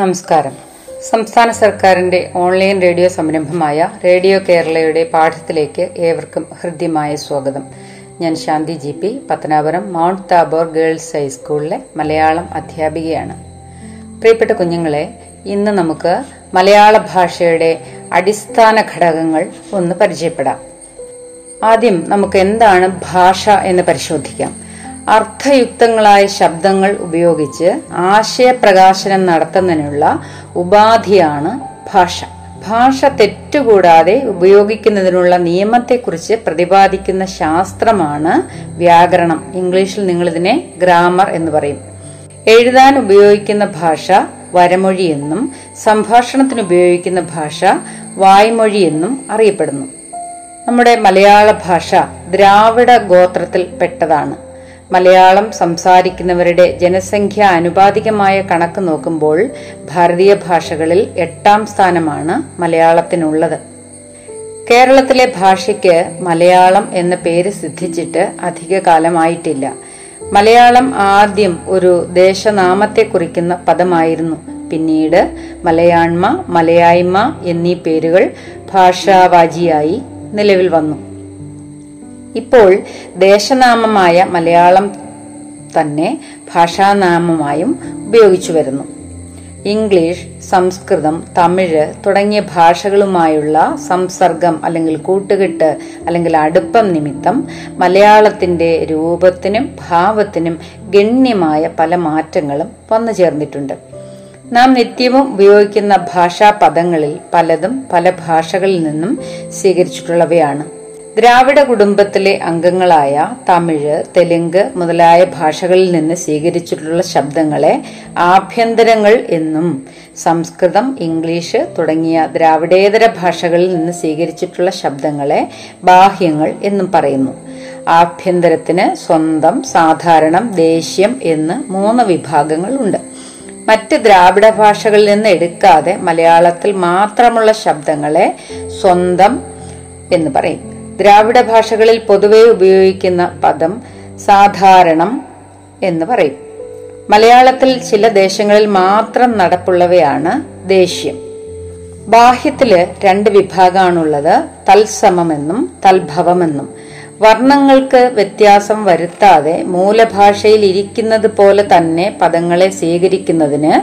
നമസ്കാരം. സംസ്ഥാന സർക്കാരിന്റെ ഓൺലൈൻ റേഡിയോ സംരംഭമായ റേഡിയോ കേരളയുടെ പാഠത്തിലേക്ക് ഏവർക്കും ഹൃദ്യമായ സ്വാഗതം. ഞാൻ Shanthi G P Pathanapuram Mount Tabor girls ഹൈസ്കൂളിലെ മലയാളം അധ്യാപികയാണ്. പ്രിയപ്പെട്ട കുഞ്ഞുങ്ങളെ ഇന്ന് നമുക്ക് മലയാള ഭാഷയുടെ അടിസ്ഥാന ഘടകങ്ങൾ ഒന്ന് പരിചയപ്പെടാം. ആദ്യം നമുക്ക് എന്താണ് ഭാഷ എന്ന് പരിശോധിക്കാം. അർത്ഥയുക്തങ്ങളായ ശബ്ദങ്ങൾ ഉപയോഗിച്ച് ആശയപ്രകാശനം നടത്തുന്നതിനുള്ള ഉപാധിയാണ് ഭാഷ. ഭാഷ തെറ്റുകൂടാതെ ഉപയോഗിക്കുന്നതിനുള്ള നിയമത്തെക്കുറിച്ച് പ്രതിപാദിക്കുന്ന ശാസ്ത്രമാണ് വ്യാകരണം. ഇംഗ്ലീഷിൽ നിങ്ങൾ ഇതിനെ ഗ്രാമർ എന്ന് പറയും. എഴുതാൻ ഉപയോഗിക്കുന്ന ഭാഷ വരമൊഴി എന്നും സംഭാഷണത്തിന് ഉപയോഗിക്കുന്ന ഭാഷ വായ്മൊഴി എന്നും അറിയപ്പെടുന്നു. നമ്മുടെ മലയാള ഭാഷ ദ്രാവിഡ ഗോത്രത്തിൽ പെട്ടതാണ്. മലയാളം സംസാരിക്കുന്നവരുടെ ജനസംഖ്യ അനുപാതികമായ കണക്ക് നോക്കുമ്പോൾ ഭാരതീയ ഭാഷകളിൽ എട്ടാം സ്ഥാനമാണ് മലയാളത്തിനുള്ളത്. കേരളത്തിലെ ഭാഷയ്ക്ക് മലയാളം എന്ന പേര് സിദ്ധിച്ചിട്ട് അധിക കാലമായിട്ടില്ല. മലയാളം ആദ്യം ഒരു ദേശനാമത്തെ കുറിക്കുന്ന പദമായിരുന്നു. പിന്നീട് മലയാണ്മ മലയായ്മ എന്നീ പേരുകൾ ഭാഷാവാജിയായി നിലവിൽ വന്നു. ഇപ്പോൾ ദേശനാമമായ മലയാളം തന്നെ ഭാഷാനാമമായും ഉപയോഗിച്ചു വരുന്നു. ഇംഗ്ലീഷ് സംസ്കൃതം തമിഴ് തുടങ്ങിയ ഭാഷകളുമായുള്ള സംസർഗം അല്ലെങ്കിൽ കൂട്ടുകെട്ട് അല്ലെങ്കിൽ അടുപ്പം നിമിത്തം മലയാളത്തിന്റെ രൂപത്തിനും ഭാവത്തിനും ഗണ്യമായ പല മാറ്റങ്ങളും വന്നു ചേർന്നിട്ടുണ്ട്. നാം നിത്യവും ഉപയോഗിക്കുന്ന ഭാഷാ പദങ്ങളിൽ പലതും പല ഭാഷകളിൽ നിന്നും സ്വീകരിച്ചിട്ടുള്ളവയാണ്. ദ്രാവിഡ കുടുംബത്തിലെ അംഗങ്ങളായ തമിഴ് തെലുങ്ക് മുതലായ ഭാഷകളിൽ നിന്ന് സ്വീകരിച്ചിട്ടുള്ള ശബ്ദങ്ങളെ ആഭ്യന്തരങ്ങൾ എന്നും സംസ്കൃതം ഇംഗ്ലീഷ് തുടങ്ങിയ ദ്രാവിഡേതര ഭാഷകളിൽ നിന്ന് സ്വീകരിച്ചിട്ടുള്ള ശബ്ദങ്ങളെ ബാഹ്യങ്ങൾ എന്നും പറയുന്നു. ആഭ്യന്തരത്തിന് സ്വന്തം സാധാരണം ദേശ്യം എന്ന് മൂന്ന് വിഭാഗങ്ങൾ ഉണ്ട്. മറ്റ് ദ്രാവിഡ ഭാഷകളിൽ നിന്ന് എടുക്കാതെ മലയാളത്തിൽ മാത്രമുള്ള ശബ്ദങ്ങളെ സ്വന്തം എന്ന് പറയും. ദ്രാവിഡ ഭാഷകളിൽ പൊതുവെ ഉപയോഗിക്കുന്ന പദം സാധാരണം എന്ന് പറയും. മലയാളത്തിൽ ചില ദേശങ്ങളിൽ മാത്രം നടപ്പുള്ളവയാണ് ദേഷ്യം ബാഹ്യത്തിൽ രണ്ട് വിഭാഗമാണുള്ളത് തൽസമമെന്നും തൽഭവമെന്നും വർണങ്ങൾക്ക് വ്യത്യാസം വരുത്താതെ മൂലഭാഷയിൽ ഇരിക്കുന്നത് പോലെ തന്നെ പദങ്ങളെ സ്വീകരിക്കുന്നതിന്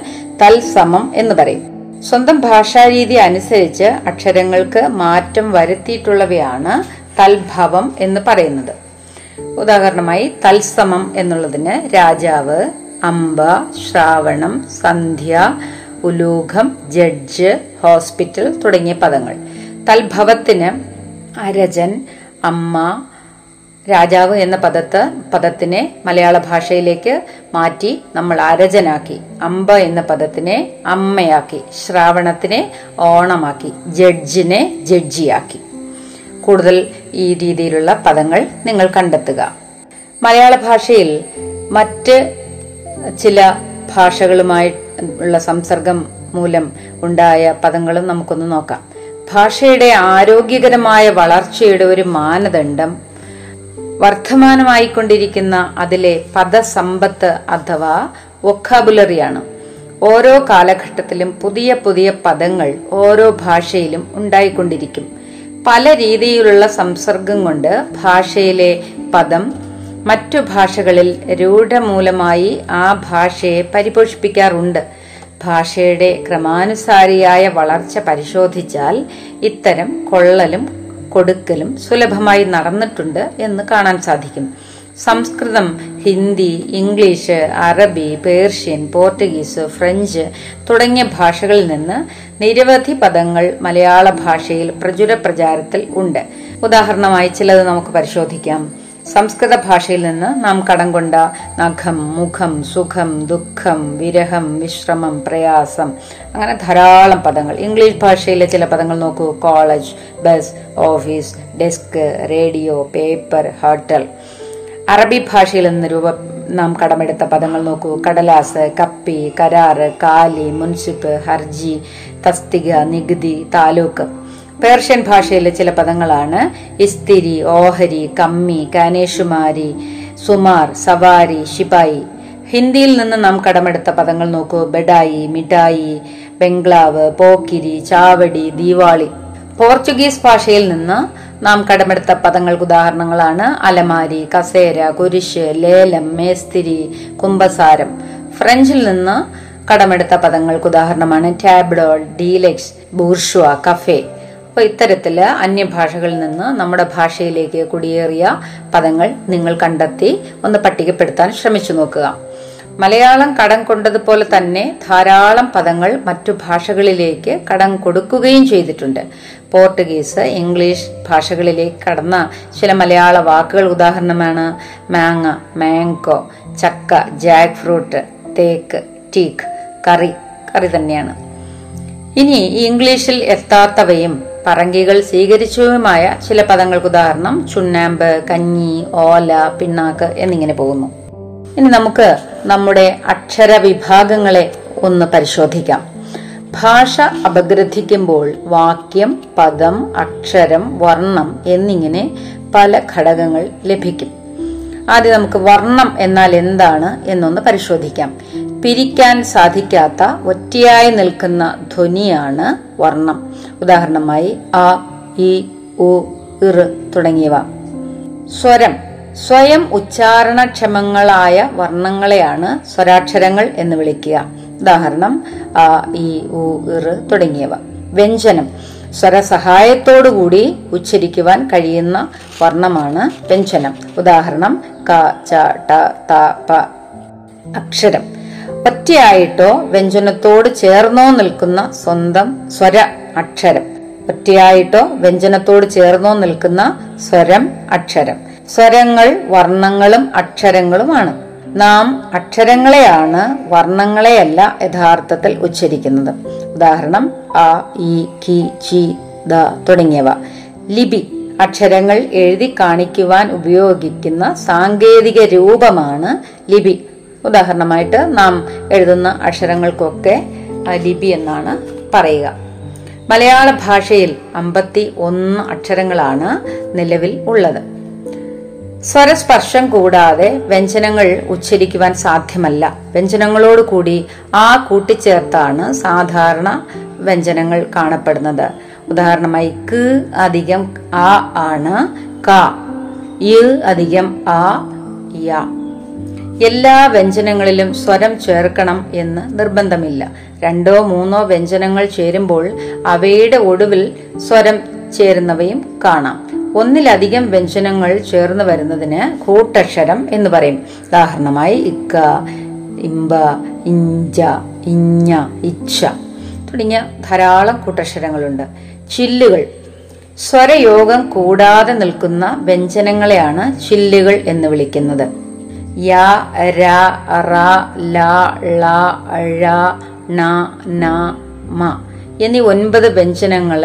തൽസമം എന്ന് പറയും. സ്വന്തം ഭാഷാരീതി അനുസരിച്ച് അക്ഷരങ്ങൾക്ക് മാറ്റം വരുത്തിയിട്ടുള്ളവയാണ് തൽഭവം എന്ന് പറയുന്നത്. ഉദാഹരണമായി തൽസമം എന്നുള്ളതിന് രാജാവ് അമ്പ ശ്രാവണം സന്ധ്യ ഉലൂഖം ജഡ്ജ് ഹോസ്പിറ്റൽ തുടങ്ങിയ പദങ്ങൾ. തൽഭവത്തിന് അരജൻ അമ്മ രാജാവ് എന്ന പദത്ത് പദത്തിനെ മലയാള ഭാഷയിലേക്ക് മാറ്റി നമ്മൾ അരജനാക്കി അമ്പ എന്ന പദത്തിനെ അമ്മയാക്കി ശ്രാവണത്തിനെ ഓണമാക്കി ജഡ്ജിനെ ജഡ്ജിയാക്കി. കൂടുതൽ ഈ രീതിയിലുള്ള പദങ്ങൾ നിങ്ങൾ കണ്ടെത്തുക. മലയാള ഭാഷയിൽ മറ്റ് ചില ഭാഷകളുമായി ഉള്ള സംസർഗം മൂലം ഉണ്ടായ പദങ്ങളും നമുക്കൊന്ന് നോക്കാം. ഭാഷയുടെ ആരോഗ്യകരമായ വളർച്ചയുടെ ഒരു മാനദണ്ഡം വർദ്ധമാനമായിക്കൊണ്ടിരിക്കുന്ന അതിലെ പദസമ്പത്ത് അഥവാ വൊക്കാബുലറിയാണ് ഓരോ കാലഘട്ടത്തിലും പുതിയ പുതിയ പദങ്ങൾ ഓരോ ഭാഷയിലും ഉണ്ടായിക്കൊണ്ടിരിക്കും. പല രീതിയിലുള്ള സംസർഗം കൊണ്ട് ഭാഷയിലെ പദം മറ്റു ഭാഷകളിൽ രൂഢമൂലമായി ആ ഭാഷയെ പരിപോഷിപ്പിക്കാറുണ്ട്. ഭാഷയുടെ ക്രമാനുസാരിയായ വളർച്ച പരിശോധിച്ചാൽ ഇത്തരം കൊള്ളലും കൊടുക്കലും സുലഭമായി നടന്നിട്ടുണ്ട് എന്ന് കാണാൻ സാധിക്കും. സംസ്കൃതം ഹിന്ദി ഇംഗ്ലീഷ് അറബി പേർഷ്യൻ പോർട്ടുഗീസ് ഫ്രഞ്ച് തുടങ്ങിയ ഭാഷകളിൽ നിന്ന് നിരവധി പദങ്ങൾ മലയാള ഭാഷയിൽ പ്രചുര പ്രചാരത്തിൽ ഉണ്ട്. ഉദാഹരണമായി ചിലത് നമുക്ക് പരിശോധിക്കാം. സംസ്കൃത ഭാഷയിൽ നിന്ന് നാം കടം കൊണ്ട നഖം മുഖം സുഖം ദുഃഖം വിരഹം വിശ്രമം പ്രയാസം അങ്ങനെ ധാരാളം പദങ്ങൾ. ഇംഗ്ലീഷ് ഭാഷയിലെ ചില പദങ്ങൾ നോക്കൂ. College bus office desk radio paper hotel. അറബി ഭാഷയിൽ നിന്ന് രൂപ നാം കടമെടുത്ത പദങ്ങൾ നോക്കൂ. കടലാസ് കപ്പി കരാറ് കാലി മുൻസിപ്പ് ഹർജി തസ്തിക നികുതി താലൂക്ക്. പേർഷ്യൻ ഭാഷയിലെ ചില പദങ്ങളാണ് ഇസ്തിരി ഓഹരി കമ്മി കാനേഷുമാരി സുമാർ സവാരി ശിപായി. ഹിന്ദിയിൽ നിന്ന് നാം കടമെടുത്ത പദങ്ങൾ നോക്കൂ. ബെഡായി മിഠായി ബംഗ്ലാവ് പോക്കിരി ചാവടി ദീവാളി. പോർച്ചുഗീസ് ഭാഷയിൽ നിന്ന് നാം കടമെടുത്ത പദങ്ങൾക്ക് ഉദാഹരണങ്ങളാണ് അലമാരി കസേര കുരിശ് ലേലം മേസ്തിരി കുംഭസാരം. ഫ്രഞ്ചിൽ നിന്ന് കടമെടുത്ത പദങ്ങൾക്ക് ഉദാഹരണമാണ് ടാബ്ഡോൾ ഡീലക്സ് ബൂർഷുവ കഫേ. അപ്പോൾ ഇത്തരത്തിൽ അന്യഭാഷകളിൽ നിന്ന് നമ്മുടെ ഭാഷയിലേക്ക് കുടിയേറിയ പദങ്ങൾ നിങ്ങൾ കണ്ടെത്തി ഒന്ന് പട്ടികപ്പെടുത്താൻ ശ്രമിച്ചു നോക്കുക. മലയാളം കടം കൊണ്ടതുപോലെ തന്നെ ധാരാളം പദങ്ങൾ മറ്റു ഭാഷകളിലേക്ക് കടം കൊടുക്കുകയും ചെയ്തിട്ടുണ്ട്. പോർട്ടുഗീസ് ഇംഗ്ലീഷ് ഭാഷകളിലേക്ക് കടന്ന ചില മലയാള വാക്കുകൾ. ഉദാഹരണമാണ് മാങ്ങ മാങ്കോ ചക്ക ജാക്ക് ഫ്രൂട്ട് തേക്ക് ടീക്ക് കറി കറി തന്നെയാണ്. ഇനി ഇംഗ്ലീഷിൽ എത്താത്തവയും പറങ്കികൾ സ്വീകരിച്ചവയുമായ ചില പദങ്ങൾക്ക് ഉദാഹരണം ചുണ്ണാമ്പ് കഞ്ഞി ഓല പിണ്ണാക്ക് എന്നിങ്ങനെ പോകുന്നു. ഇനി നമുക്ക് നമ്മുടെ അക്ഷര വിഭാഗങ്ങളെ ഒന്ന് പരിശോധിക്കാം. ഭാഷ അപഗ്രഥിക്കുമ്പോൾ വാക്യം പദം അക്ഷരം വർണം എന്നിങ്ങനെ പല ഘടകങ്ങൾ ലഭിക്കും. ആദ്യം നമുക്ക് വർണം എന്നാൽ എന്താണ് എന്നൊന്ന് പരിശോധിക്കാം. പിരിക്കാൻ സാധിക്കാത്ത ഒറ്റയായി നിൽക്കുന്ന ധ്വനിയാണ് വർണം. ഉദാഹരണമായി അ ഇ ഉ ഇറ് തുടങ്ങിയവ. സ്വരം. സ്വയം ഉച്ചാരണക്ഷമങ്ങളായ വർണങ്ങളെയാണ് സ്വരാക്ഷരങ്ങൾ എന്ന് വിളിക്കുക. ഉദാഹരണം ഇ ഉ ഇറ് തുടങ്ങിയവ. വ്യഞ്ജനം. സ്വരസഹായത്തോടുകൂടി ഉച്ചരിക്കുവാൻ കഴിയുന്ന വർണമാണ് വ്യഞ്ജനം. ഉദാഹരണം ക ച ട ത പ. അക്ഷരം. ഒറ്റയായിട്ടോ വ്യഞ്ജനത്തോട് ചേർന്നോ നിൽക്കുന്ന സ്വന്തം സ്വര അക്ഷരം. ഒറ്റയായിട്ടോ വ്യഞ്ജനത്തോട് ചേർന്നോ നിൽക്കുന്ന സ്വരം അക്ഷരം. സ്വരങ്ങൾ വർണങ്ങളും അക്ഷരങ്ങളുമാണ്. നാം അക്ഷരങ്ങളെയാണ് വർണങ്ങളെയല്ല യഥാർത്ഥത്തിൽ ഉച്ചരിക്കുന്നത്. ഉദാഹരണം ആ ഇ കി ചി ദ തുടങ്ങിയവ. ലിപി അക്ഷരങ്ങൾ എഴുതി കാണിക്കുവാൻ ഉപയോഗിക്കുന്ന സാങ്കേതിക രൂപമാണ് ലിപി. ഉദാഹരണമായിട്ട് നാം എഴുതുന്ന അക്ഷരങ്ങൾക്കൊക്കെ ലിപി എന്നാണ് പറയുക. മലയാള ഭാഷയിൽ അമ്പത്തി ഒന്ന് അക്ഷരങ്ങളാണ് നിലവിൽ ഉള്ളത്. സ്വരസ്പർശം കൂടാതെ വ്യഞ്ജനങ്ങൾ ഉച്ചരിക്കുവാൻ സാധ്യമല്ല. വ്യഞ്ജനങ്ങളോട് കൂടി ആ കൂട്ടിച്ചേർത്താണ് സാധാരണ വ്യഞ്ജനങ്ങൾ കാണപ്പെടുന്നത്. ഉദാഹരണമായി ക് അധികം ആ ആണ് ക യ് അധികം ആ യ. എല്ലാ വ്യഞ്ജനങ്ങളിലും സ്വരം ചേർക്കണം എന്ന് നിർബന്ധമില്ല. രണ്ടോ മൂന്നോ വ്യഞ്ജനങ്ങൾ ചേരുമ്പോൾ അവയുടെ ഒടുവിൽ സ്വരം ചേരുന്നവയും കാണാം. ഒന്നിലധികം വ്യഞ്ജനങ്ങൾ ചേർന്ന് വരുന്നതിന് കൂട്ടക്ഷരം എന്ന് പറയും. ഉദാഹരണമായി ഇക്ക ഇമ്പ ഇഞ്ച ഇഞ്ഞ ഇച്ഛ. തുടങ്ങിയ ധാരാളം കൂട്ടക്ഷരങ്ങളുണ്ട്. ചില്ലുകൾ. സ്വരയോഗം കൂടാതെ നിൽക്കുന്ന വ്യഞ്ജനങ്ങളെയാണ് ചില്ലുകൾ എന്ന് വിളിക്കുന്നത്. യ ര റ ല ള ഴ ണ ന മ എന്നീ ഒൻപത് വ്യഞ്ജനങ്ങൾ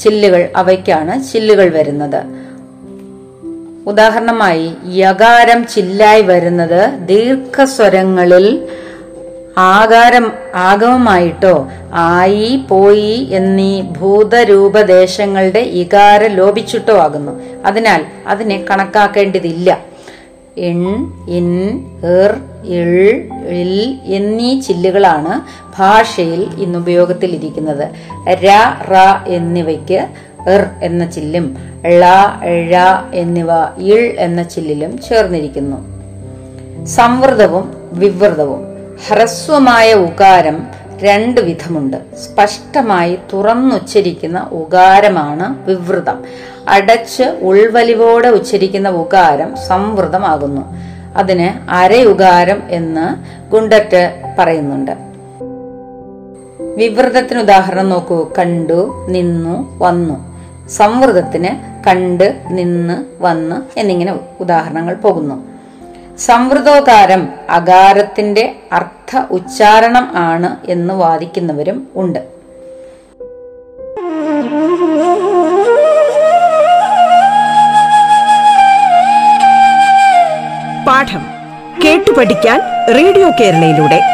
ചില്ലുകൾ അവയ്ക്കാണ് ചില്ലുകൾ വരുന്നത്. ഉദാഹരണമായി യകാരം ചില്ലായി വരുന്നത് ദീർഘസ്വരങ്ങളിൽ ആകാരം ആഗമമായിട്ടോ ആയി പോയി എന്നീ ഭൂതരൂപദേശങ്ങളുടെ ഇകാരം ലോപിച്ചിട്ടോ ആകുന്നു. അതിനാൽ അതിനെ കണക്കാക്കേണ്ടതില്ല. എൺ ഇൻ എർ ഇൾ ഇൽ എന്നീ ചില്ലുകളാണ് ഭാഷയിൽ ഇന്ന് ഉപയോഗത്തിലിരിക്കുന്നത് ര റ എന്നിവയ്ക്ക് എർ എന്ന ചില്ലും ള ഴ എന്നിവ ഇൾ എന്ന ചില്ലിലും ചേർന്നിരിക്കുന്നു. സംവൃതവും വിവൃതവും ഹ്രസ്വമായ ഉകാരം രണ്ട് വിധമുണ്ട്. സ്പഷ്ടമായി തുറന്നുച്ചരിക്കുന്ന ഉകാരമാണ് വിവൃതം. അടച്ച് ഉൾവലിവോടെ ഉച്ചരിക്കുന്ന ഉകാരം സംവൃതമാകുന്നു. അതിന് അരയുകാരം എന്ന് ഗുണ്ടറ്റ് പറയുന്നുണ്ട്. വിവൃതത്തിന് ഉദാഹരണം നോക്കൂ. കണ്ടു നിന്നു വന്നു. സംവൃതത്തിന് കണ്ട് നിന്ന് വന്ന് എന്നിങ്ങനെ ഉദാഹരണങ്ങൾ പോകുന്നു. സംവൃതോതാരം അകാരത്തിന്റെ അർത്ഥ ഉച്ചാരണം ആണ് എന്ന് വാദിക്കുന്നവരും ഉണ്ട്. പാഠം കേട്ടു പഠിക്കാൻ റേഡിയോ കേരളയിലൂടെ.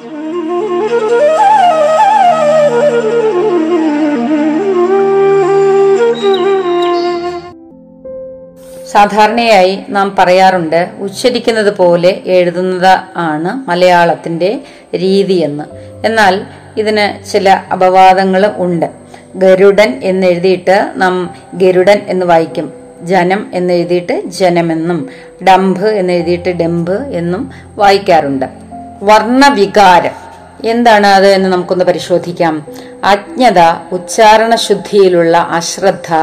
സാധാരണയായി നാം പറയാറുണ്ട് ഉച്ചരിക്കുന്നത് പോലെ എഴുതുന്നത് ആണ് മലയാളത്തിന്റെ രീതിയെന്ന് എന്നാൽ ഇതിന് ചില അപവാദങ്ങൾ ഉണ്ട്. ഗരുഡൻ എന്നെഴുതിയിട്ട് നാം ഗരുഡൻ എന്ന് വായിക്കും. ജനം എന്നെഴുതിയിട്ട് ജനമെന്നും ഡംഭ് എന്നെഴുതിയിട്ട് ഡംഭ് എന്നും വായിക്കാറുണ്ട്. വർണവികാരം. എന്താണ് അത് എന്ന് നമുക്കൊന്ന് പരിശോധിക്കാം. അജ്ഞത ഉച്ചാരണശുദ്ധിയിലുള്ള അശ്രദ്ധ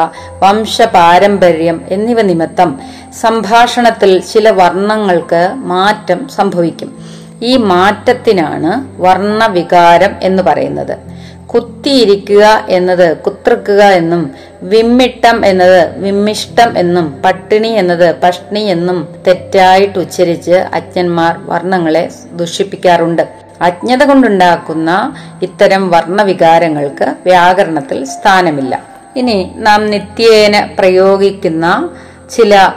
വംശപാരമ്പര്യം എന്നിവ നിമിത്തം സംഭാഷണത്തിൽ ചില വർണങ്ങൾക്ക് മാറ്റം സംഭവിക്കും. ഈ മാറ്റത്തിനാണ് വർണവികാരം എന്ന് പറയുന്നത്. കുത്തിയിരിക്കുക എന്നത് കുത്തൃക്കുക എന്നും വിമ്മിട്ടം എന്നത് വിമ്മിഷ്ടം എന്നും പട്ടിണി എന്നത് പഷ്ണി എന്നും തെറ്റായിട്ട് ഉച്ചരിച്ച് അജ്ഞന്മാർ വർണങ്ങളെ ദുഷിപ്പിക്കാറുണ്ട്. അജ്ഞത കൊണ്ടുണ്ടാക്കുന്ന ഇത്തരം വർണവികാരങ്ങൾക്ക് വ്യാകരണത്തിൽ സ്ഥാനമില്ല. ഇനി നാം നിത്യേന പ്രയോഗിക്കുന്ന ചില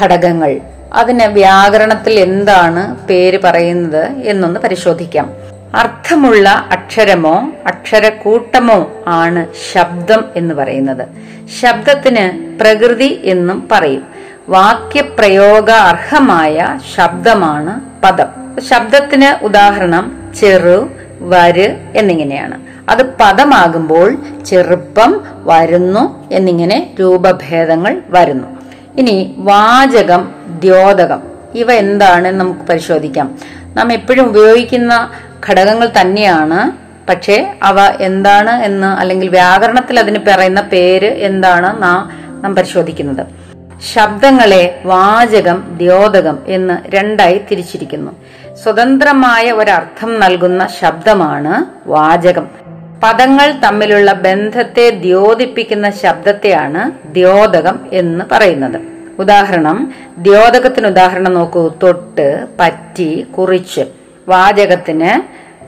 ഘടകങ്ങൾ അതിന് വ്യാകരണത്തിൽ എന്താണ് പേര് പറയുന്നത് എന്നൊന്ന് പരിശോധിക്കാം. അർത്ഥമുള്ള അക്ഷരമോ അക്ഷരക്കൂട്ടമോ ആണ് ശബ്ദം എന്ന് പറയുന്നത്. ശബ്ദത്തിന് പ്രകൃതി എന്നും പറയും. വാക്യപ്രയോഗ അർഹമായ ശബ്ദമാണ് പദം. ശബ്ദത്തിന് ഉദാഹരണം ചെറു വര് എന്നിങ്ങനെയാണ്. അത് പദമാകുമ്പോൾ ചെറുപ്പം വരുന്നു എന്നിങ്ങനെ രൂപഭേദങ്ങൾ വരുന്നു. ഇനി വാചകം ദ്യോതകം ഇവ എന്താണ് നമുക്ക് പരിശോധിക്കാം. നാം എപ്പോഴും ഉപയോഗിക്കുന്ന ഘടകങ്ങൾ തന്നെയാണ് പക്ഷേ അവ എന്താണ് എന്ന് അല്ലെങ്കിൽ വ്യാകരണത്തിൽ അതിന് പറയുന്ന പേര് എന്താണ് നാം പരിശോധിക്കുന്നത്. ശബ്ദങ്ങളെ വാചകം ദ്യോതകം എന്ന് രണ്ടായി തിരിച്ചിരിക്കുന്നു. സ്വതന്ത്രമായ ഒരർത്ഥം നൽകുന്ന ശബ്ദമാണ് വാചകം. പദങ്ങൾ തമ്മിലുള്ള ബന്ധത്തെ ദ്യോതിപ്പിക്കുന്ന ശബ്ദത്തെയാണ് ദ്യോതകം എന്ന് പറയുന്നത്. ഉദാഹരണം ദ്യോതകത്തിന് ഉദാഹരണം നോക്കൂ. തൊട്ട് പറ്റി കുറിച്ച്. വാചകത്തിന്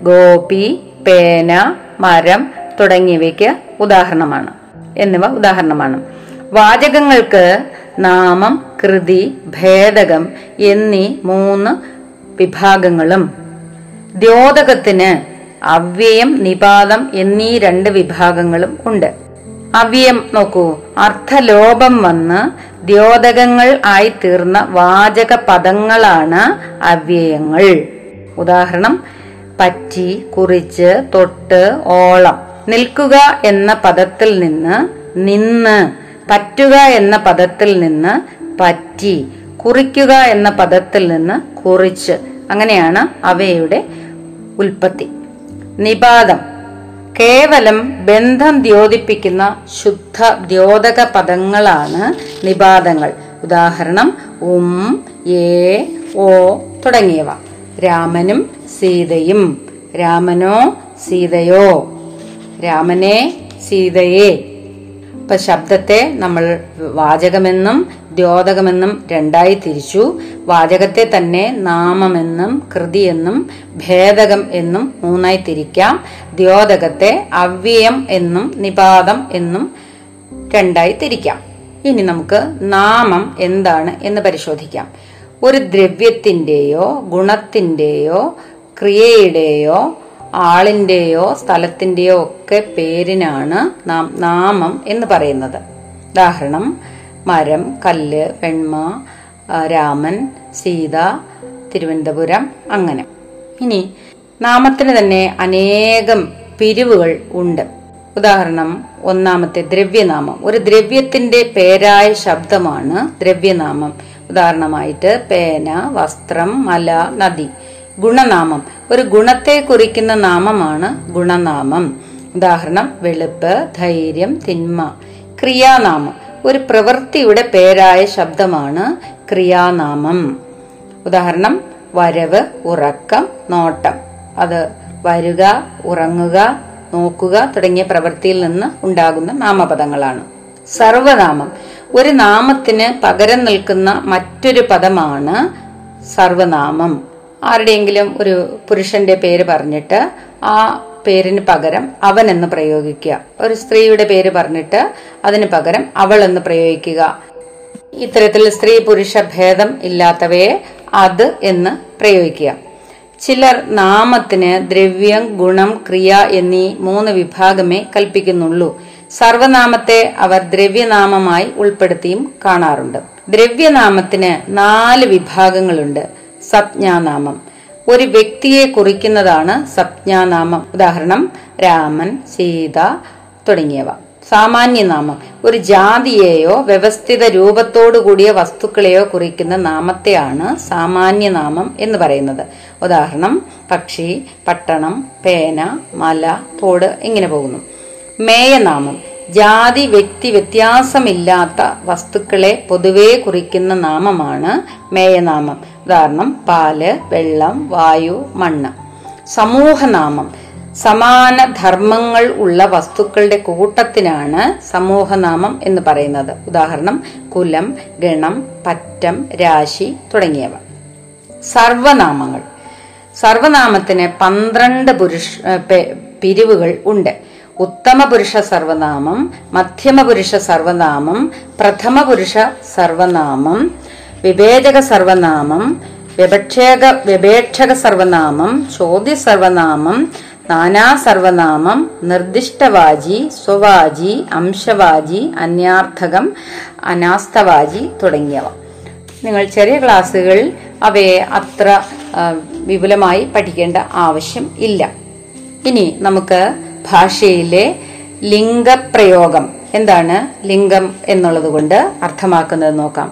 ഗോപി പേന മരം തുടങ്ങിയവയ്ക്ക് ഉദാഹരണമാണ്. എന്നിവ ഉദാഹരണമാണ്. വാചകങ്ങൾക്ക് നാമം കൃതി ഭേദകം എന്നീ മൂന്ന് വിഭാഗങ്ങളും. ദ്യോതകത്തിന് അവ്യയം നിപാതം എന്നീ രണ്ട് വിഭാഗങ്ങളും ഉണ്ട്. അവ്യയം നോക്കൂ. അർത്ഥലോപം വന്ന് ദ്യോതകങ്ങൾ ആയി തീർന്ന വാചക പദങ്ങളാണ് അവ്യയങ്ങൾ. ഉദാഹരണം പറ്റി കുറിച്ച് തൊട്ട് ഓളം. നിൽക്കുക എന്ന പദത്തിൽ നിന്ന് നിന്ന് പറ്റുക എന്ന പദത്തിൽ നിന്ന് പറ്റി കുറിക്കുക എന്ന പദത്തിൽ നിന്ന് കുറിച്ച്. അങ്ങനെയാണ് അവയുടെ ഉൽപ്പത്തി. നിപാതം. കേവലം ബന്ധം ദ്യോതിപ്പിക്കുന്ന ശുദ്ധ ദ്യോതക പദങ്ങളാണ് നിപാതങ്ങൾ. ഉദാഹരണം ഉം ഏ ഓ തുടങ്ങിയവ. രാമനും സീതയും. രാമനോ സീതയോ. രാമനെ സീതയെ. ഇപ്പൊ ശബ്ദത്തെ നമ്മൾ വാചകമെന്നും ദ്യോതകമെന്നും രണ്ടായി തിരിച്ചു. വാചകത്തെ തന്നെ നാമമെന്നും കൃതിയെന്നും ഭേദകം എന്നും മൂന്നായി തിരിക്കാം. ദ്യോതകത്തെ അവ്യയം എന്നും നിപാതം എന്നും രണ്ടായി തിരിക്കാം. ഇനി നമുക്ക് നാമം എന്താണ് എന്ന് പരിശോധിക്കാം. ഒരു ദ്രവ്യത്തിന്റെയോ ഗുണത്തിന്റെയോ ക്രിയയുടെയോ ആളിന്റെയോ സ്ഥലത്തിന്റെയോ ഒക്കെ പേരിനാണ് നാം നാമം എന്ന് പറയുന്നത്. ഉദാഹരണം മരം കല്ല് പെൺമ രാമൻ സീത തിരുവനന്തപുരം അങ്ങനെ. ഇനി നാമത്തിന് തന്നെ അനേകം പിരിവുകൾ ഉണ്ട്. ഉദാഹരണം ഒന്നാമത്തെ ദ്രവ്യനാമം. ഒരു ദ്രവ്യത്തിന്റെ പേരായ ശബ്ദമാണ് ദ്രവ്യനാമം. ഉദാഹരണമായിട്ട് പേന വസ്ത്രം മല നദി. ഗുണനാമം. ഒരു ഗുണത്തെ കുറിക്കുന്ന നാമമാണ് ഗുണനാമം. ഉദാഹരണം വെളുപ്പ് ധൈര്യം തിന്മ. ക്രിയാനാമം. ഒരു പ്രവൃത്തിയുടെ പേരായ ശബ്ദമാണ് ക്രിയാനാമം. ഉദാഹരണം വരവ് ഉറക്കം നോട്ടം. അത് വരുക ഉറങ്ങുക നോക്കുക തുടങ്ങിയ പ്രവൃത്തിയിൽ നിന്ന് ഉണ്ടാകുന്ന നാമപദങ്ങളാണ്. സർവനാമം. ഒരു നാമത്തിന് പകരം നിൽക്കുന്ന മറ്റൊരു പദമാണ് സർവനാമം. ആരുടെയെങ്കിലും ഒരു പുരുഷന്റെ പേര് പറഞ്ഞിട്ട് ആ പേരിന് പകരം അവൻ എന്ന് പ്രയോഗിക്കുക. ഒരു സ്ത്രീയുടെ പേര് പറഞ്ഞിട്ട് അതിന് പകരം അവൾ എന്ന് പ്രയോഗിക്കുക. ഇത്തരത്തിൽ സ്ത്രീ പുരുഷ ഭേദം ഇല്ലാത്തവയെ അത് എന്ന് പ്രയോഗിക്കുക. ചിലർ നാമത്തിന് ദ്രവ്യം ഗുണം ക്രിയ എന്നീ മൂന്ന് വിഭാഗമേ കൽപ്പിക്കുന്നുള്ളൂ. സർവനാമത്തെ അവർ ദ്രവ്യനാമമായി ഉൾപ്പെടുത്തിയും കാണാറുണ്ട്. ദ്രവ്യനാമത്തിന് നാല് വിഭാഗങ്ങളുണ്ട്. സപ്ഞാനാമം. ഒരു വ്യക്തിയെ കുറിക്കുന്നതാണ് സപ്ഞാനാമം. ഉദാഹരണം രാമൻ സീത തുടങ്ങിയവ. സാമാന്യനാമം. ഒരു ജാതിയെയോ വ്യവസ്ഥിത രൂപത്തോടു കൂടിയ വസ്തുക്കളെയോ കുറിക്കുന്ന നാമത്തെയാണ് സാമാന്യനാമം എന്ന് പറയുന്നത്. ഉദാഹരണം പക്ഷി പട്ടണം പേന മല തോട് ഇങ്ങനെ പോകുന്നു. മേയനാമം. ജാതി വ്യക്തി വ്യത്യാസമില്ലാത്ത വസ്തുക്കളെ പൊതുവേ കുറിക്കുന്ന നാമമാണ് മേയനാമം. ഉദാഹരണം പാൽ വെള്ളം വായു മണ്ണ്. സമൂഹനാമം. സമാന ധർമ്മങ്ങൾ ഉള്ള വസ്തുക്കളുടെ കൂട്ടത്തിനാണ് സമൂഹനാമം എന്ന് പറയുന്നത്. ഉദാഹരണം കുലം ഗണം പറ്റം രാശി തുടങ്ങിയവ. സർവനാമങ്ങൾ. സർവനാമത്തിന് പന്ത്രണ്ട് പുരുഷ പിരിവുകൾ ഉണ്ട്. ഉത്തമ പുരുഷ സർവനാമം മധ്യമ പുരുഷ സർവനാമം പ്രഥമ പുരുഷ സർവനാമം വിവേചക സർവനാമം വ്യപക്ഷേക വ്യപേക്ഷക സർവനാമം ചോദ്യ സർവനാമം നാനാ സർവനാമം നിർദ്ദിഷ്ടവാജി സ്വവാജി അംശവാജി അന്യാർത്ഥകം അനാസ്തവാജി തുടങ്ങിയവ. നിങ്ങൾ ചെറിയ ക്ലാസ്സുകൾ അവയെ അത്ര വിപുലമായി പഠിക്കേണ്ട ആവശ്യം ഇല്ല. ഇനി നമുക്ക് ഭാഷയിലെ ലിംഗപ്രയോഗം. എന്താണ് ലിംഗം എന്നുള്ളത് കൊണ്ട് അർത്ഥമാക്കുന്നത് നോക്കാം.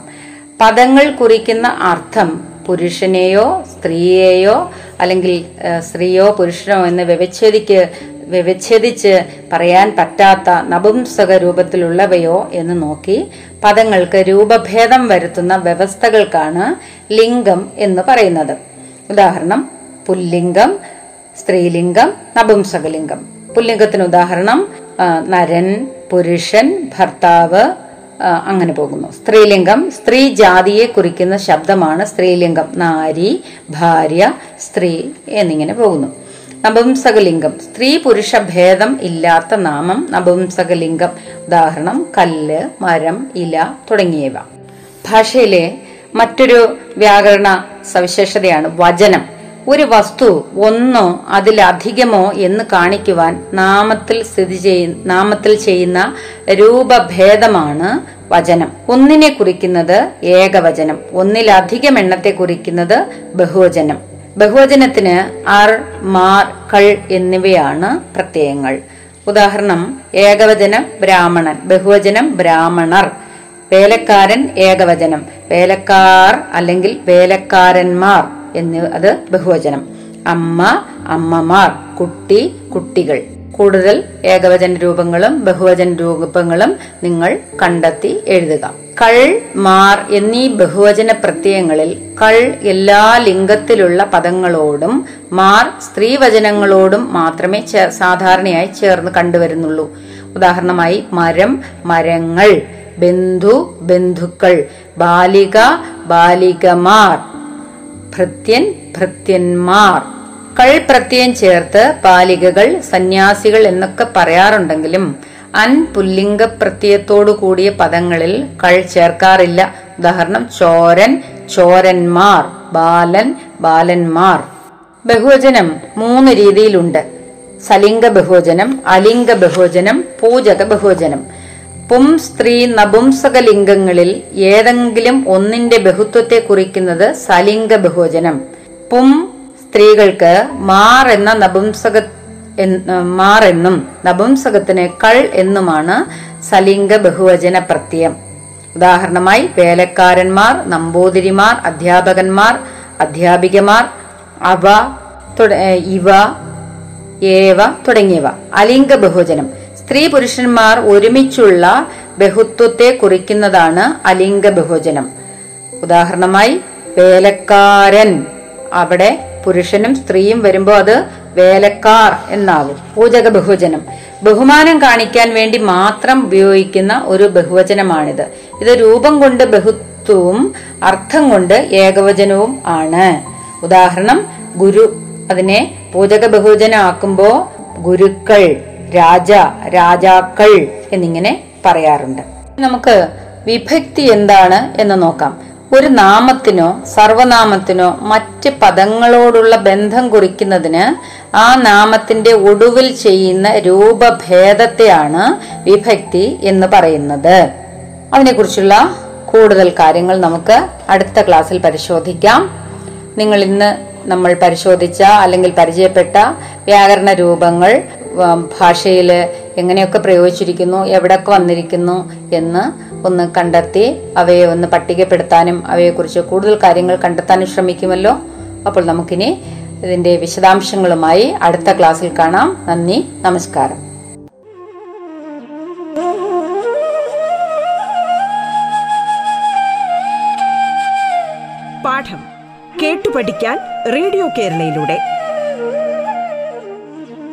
പദങ്ങൾ കുറിക്കുന്ന അർത്ഥം പുരുഷനെയോ സ്ത്രീയെയോ അല്ലെങ്കിൽ സ്ത്രീയോ പുരുഷനോ എന്ന് വ്യവച്ഛേദിക്ക് വ്യവച്ഛേദിച്ച് പറയാൻ പറ്റാത്ത നപുംസക രൂപത്തിലുള്ളവയോ എന്ന് നോക്കി പദങ്ങൾക്ക് രൂപഭേദം വരുത്തുന്ന വ്യവസ്ഥകൾക്കാണ് ലിംഗം എന്ന് പറയുന്നത്. ഉദാഹരണം പുല്ലിംഗം സ്ത്രീലിംഗം നപുംസകലിംഗം. പുല്ലിംഗത്തിന് ഉദാഹരണം നരൻ പുരുഷൻ ഭർത്താവ് അങ്ങനെ പോകുന്നു. സ്ത്രീലിംഗം സ്ത്രീ ജാതിയെ കുറിക്കുന്ന ശബ്ദമാണ് സ്ത്രീലിംഗം. നാരി ഭാര്യ സ്ത്രീ എന്നിങ്ങനെ പോകുന്നു. നപുംസകലിംഗം സ്ത്രീ പുരുഷ ഭേദം ഇല്ലാത്ത നാമം നപുംസകലിംഗം ഉദാഹരണം കല്ല് മരം ഇല തുടങ്ങിയവ. ഭാഷയിലെ മറ്റൊരു വ്യാകരണ സവിശേഷതയാണ് വചനം. ഒരു വസ്തു ഒന്നോ അതിലധികമോ എന്ന് കാണിക്കുവാൻ നാമത്തിൽ സ്ഥിതി ചെയ്യുന്ന നാമത്തിൽ ചെയ്യുന്ന രൂപഭേദമാണ് വചനം. ഒന്നിനെ കുറിക്കുന്നത് ഏകവചനം. ഒന്നിലധികം എണ്ണത്തെ കുറിക്കുന്നത് ബഹുവചനം. ബഹുവചനത്തിന് അർ മാർ കൾ എന്നിവയാണ് പ്രത്യയങ്ങൾ. ഉദാഹരണം ഏകവചനം ബ്രാഹ്മണൻ ബഹുവചനം ബ്രാഹ്മണർ വേലക്കാരൻ ഏകവചനം വേലക്കാർ അല്ലെങ്കിൽ വേലക്കാരന്മാർ. എന്നിവ അത് ബഹുവചനം. അമ്മ അമ്മമാർ കുട്ടി കുട്ടികൾ. കൂടുതൽ ഏകവചന രൂപങ്ങളും ബഹുവചന രൂപങ്ങളും നിങ്ങൾ കണ്ടെത്തി എഴുതുക. കൾ മാർ എന്നീ ബഹുവചന പ്രത്യയങ്ങളിൽ കൾ എല്ലാ ലിംഗത്തിലുള്ള പദങ്ങളോടും മാർ സ്ത്രീവചനങ്ങളോടും മാത്രമേ സാധാരണയായി ചേർന്ന് കണ്ടുവരുന്നുള്ളൂ. ഉദാഹരണമായി മരം മരങ്ങൾ ബന്ധു ബന്ധുക്കൾ ബാലിക ബാലികമാർ ഭൃത്യൻ ഭൃത്യന്മാർ. കൾ പ്രത്യയം ചേർത്ത് ബാലികകൾ സന്യാസികൾ എന്നൊക്കെ പറയാറുണ്ടെങ്കിലും അൻ പുല്ലിംഗ പ്രത്യയത്തോടു കൂടിയ പദങ്ങളിൽ കൾ ചേർക്കാറില്ല. ഉദാഹരണം ചോരൻ ചോരന്മാർ ബാലൻ ബാലന്മാർ. ബഹുവചനം മൂന്ന് രീതിയിലുണ്ട്. സലിംഗ ബഹുവചനം അലിംഗ ബഹുവചനം പൂജക ബഹുവചനം. പും സ്ത്രീ നപുംസക ലിംഗങ്ങളിൽ ഏതെങ്കിലും ഒന്നിന്റെ ബഹുത്വത്തെ കുറിക്കുന്നത് സലിംഗ ബഹുവചനം. പും സ്ത്രീകൾക്ക് മാർ എന്ന നപുംസക മാർ എന്നും നപുംസകത്തിന് കൾ എന്നുമാണ് സലിംഗ ബഹുവചന പ്രത്യയം. ഉദാഹരണമായി വേലക്കാരന്മാർ നമ്പൂതിരിമാർ അധ്യാപകന്മാർ അധ്യാപികമാർ അവ ഇവ ഏവ തുടങ്ങിയവ. അലിംഗ ബഹുവചനം. സ്ത്രീ പുരുഷന്മാർ ഒരുമിച്ചുള്ള ബഹുത്വത്തെ കുറിക്കുന്നതാണ് അലിംഗ ബഹുവചനം ഉദാഹരണമായി വേലക്കാരൻ. അവിടെ പുരുഷനും സ്ത്രീയും വരുമ്പോൾ അത് വേലക്കാർ എന്നാവും. പൂജക ബഹുവചനം ബഹുമാനം കാണിക്കാൻ വേണ്ടി മാത്രം ഉപയോഗിക്കുന്ന ഒരു ബഹുവചനമാണിത്. ഇത് രൂപം കൊണ്ട് ബഹുത്വവും അർത്ഥം കൊണ്ട് ഏകവചനവും ആണ്. ഉദാഹരണം ഗുരു. അതിനെ പൂജക ബഹുവചനം ആക്കുമ്പോ ഗുരുക്കൾ. രാജ രാജാക്കൾ എന്നിങ്ങനെ പറയാറുണ്ട്. നമുക്ക് വിഭക്തി എന്താണ് എന്ന് നോക്കാം. ഒരു നാമത്തിനോ സർവനാമത്തിനോ മറ്റ് പദങ്ങളോടുള്ള ബന്ധം കുറിക്കുന്നതിന് ആ നാമത്തിന്റെ ഒടുവിൽ ചെയ്യുന്ന രൂപഭേദത്തെയാണ് വിഭക്തി എന്ന് പറയുന്നത്. അതിനെക്കുറിച്ചുള്ള കൂടുതൽ കാര്യങ്ങൾ നമുക്ക് അടുത്ത ക്ലാസ്സിൽ പരിശോധിക്കാം. നിങ്ങൾ ഇന്ന് നമ്മൾ പരിശോധിച്ച അല്ലെങ്കിൽ പരിചയപ്പെട്ട വ്യാകരണ രൂപങ്ങൾ ഭാഷയിൽ എങ്ങനെയൊക്കെ പ്രയോഗിച്ചിരിക്കുന്നു എവിടെയൊക്കെ വന്നിരിക്കുന്നു എന്ന് ഒന്ന് കണ്ടെത്തി അവയെ ഒന്ന് പട്ടികപ്പെടുത്താനും അവയെക്കുറിച്ച് കൂടുതൽ കാര്യങ്ങൾ കണ്ടെത്താനും ശ്രമിക്കുമല്ലോ. അപ്പോൾ നമുക്കിനി ഇതിന്റെ വിശദാംശങ്ങളുമായി അടുത്ത ക്ലാസ്സിൽ കാണാം. നന്ദി നമസ്കാരം. പാഠം കേട്ടു പഠിക്കാൻ റേഡിയോ കേരളയിലൂടെ.